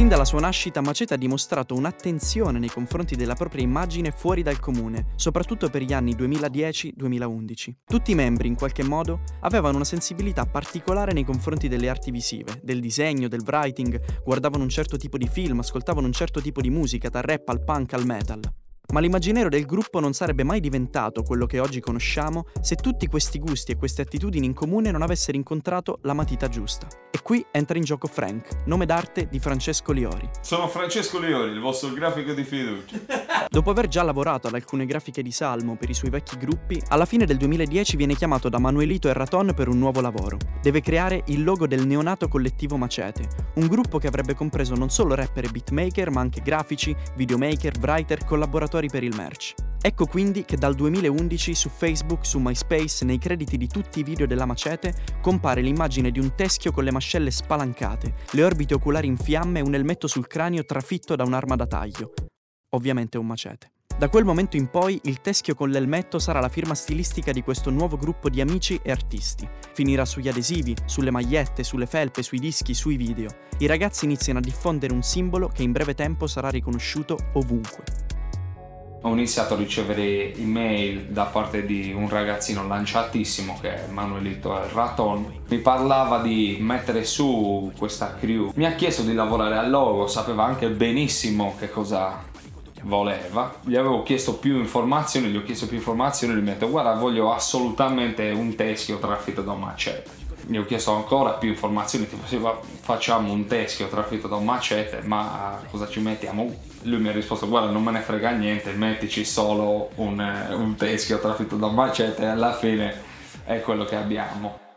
Sin dalla sua nascita Macete ha dimostrato un'attenzione nei confronti della propria immagine fuori dal comune, soprattutto per gli anni 2010-2011. Tutti i membri, in qualche modo, avevano una sensibilità particolare nei confronti delle arti visive, del disegno, del writing, guardavano un certo tipo di film, ascoltavano un certo tipo di musica, dal rap al punk al metal. Ma l'immaginario del gruppo non sarebbe mai diventato quello che oggi conosciamo se tutti questi gusti e queste attitudini in comune non avessero incontrato la matita giusta. E qui entra in gioco Frank, nome d'arte di Francesco Liori. Sono Francesco Liori, il vostro grafico di fiducia. Dopo aver già lavorato ad alcune grafiche di Salmo per i suoi vecchi gruppi, alla fine del 2010 viene chiamato da Manuelito e Raton per un nuovo lavoro. Deve creare il logo del neonato collettivo Macete, un gruppo che avrebbe compreso non solo rapper e beatmaker, ma anche grafici, videomaker, writer, collaboratori per il merch. Ecco quindi che dal 2011 su Facebook, su MySpace, nei crediti di tutti i video della Macete, compare l'immagine di un teschio con le mascelle spalancate, le orbite oculari in fiamme e un elmetto sul cranio trafitto da un'arma da taglio. Ovviamente un macete. Da quel momento in poi il teschio con l'elmetto sarà la firma stilistica di questo nuovo gruppo di amici e artisti. Finirà sugli adesivi, sulle magliette, sulle felpe, sui dischi, sui video. I ragazzi iniziano a diffondere un simbolo che in breve tempo sarà riconosciuto ovunque. Ho iniziato a ricevere email da parte di un ragazzino lanciatissimo che è Manuelito Raton. Mi parlava di mettere su questa crew. Mi ha chiesto di lavorare al logo, sapeva anche benissimo che cosa voleva. Gli avevo chiesto più informazioni, gli ho chiesto più informazioni, gli ho detto guarda voglio assolutamente un teschio trafitto da un macete. Gli ho chiesto ancora più informazioni, tipo se facciamo un teschio trafitto da un macete, ma cosa ci mettiamo? Lui mi ha risposto guarda non me ne frega niente, mettici solo un, un teschio trafitto da un macete e alla fine è quello che abbiamo.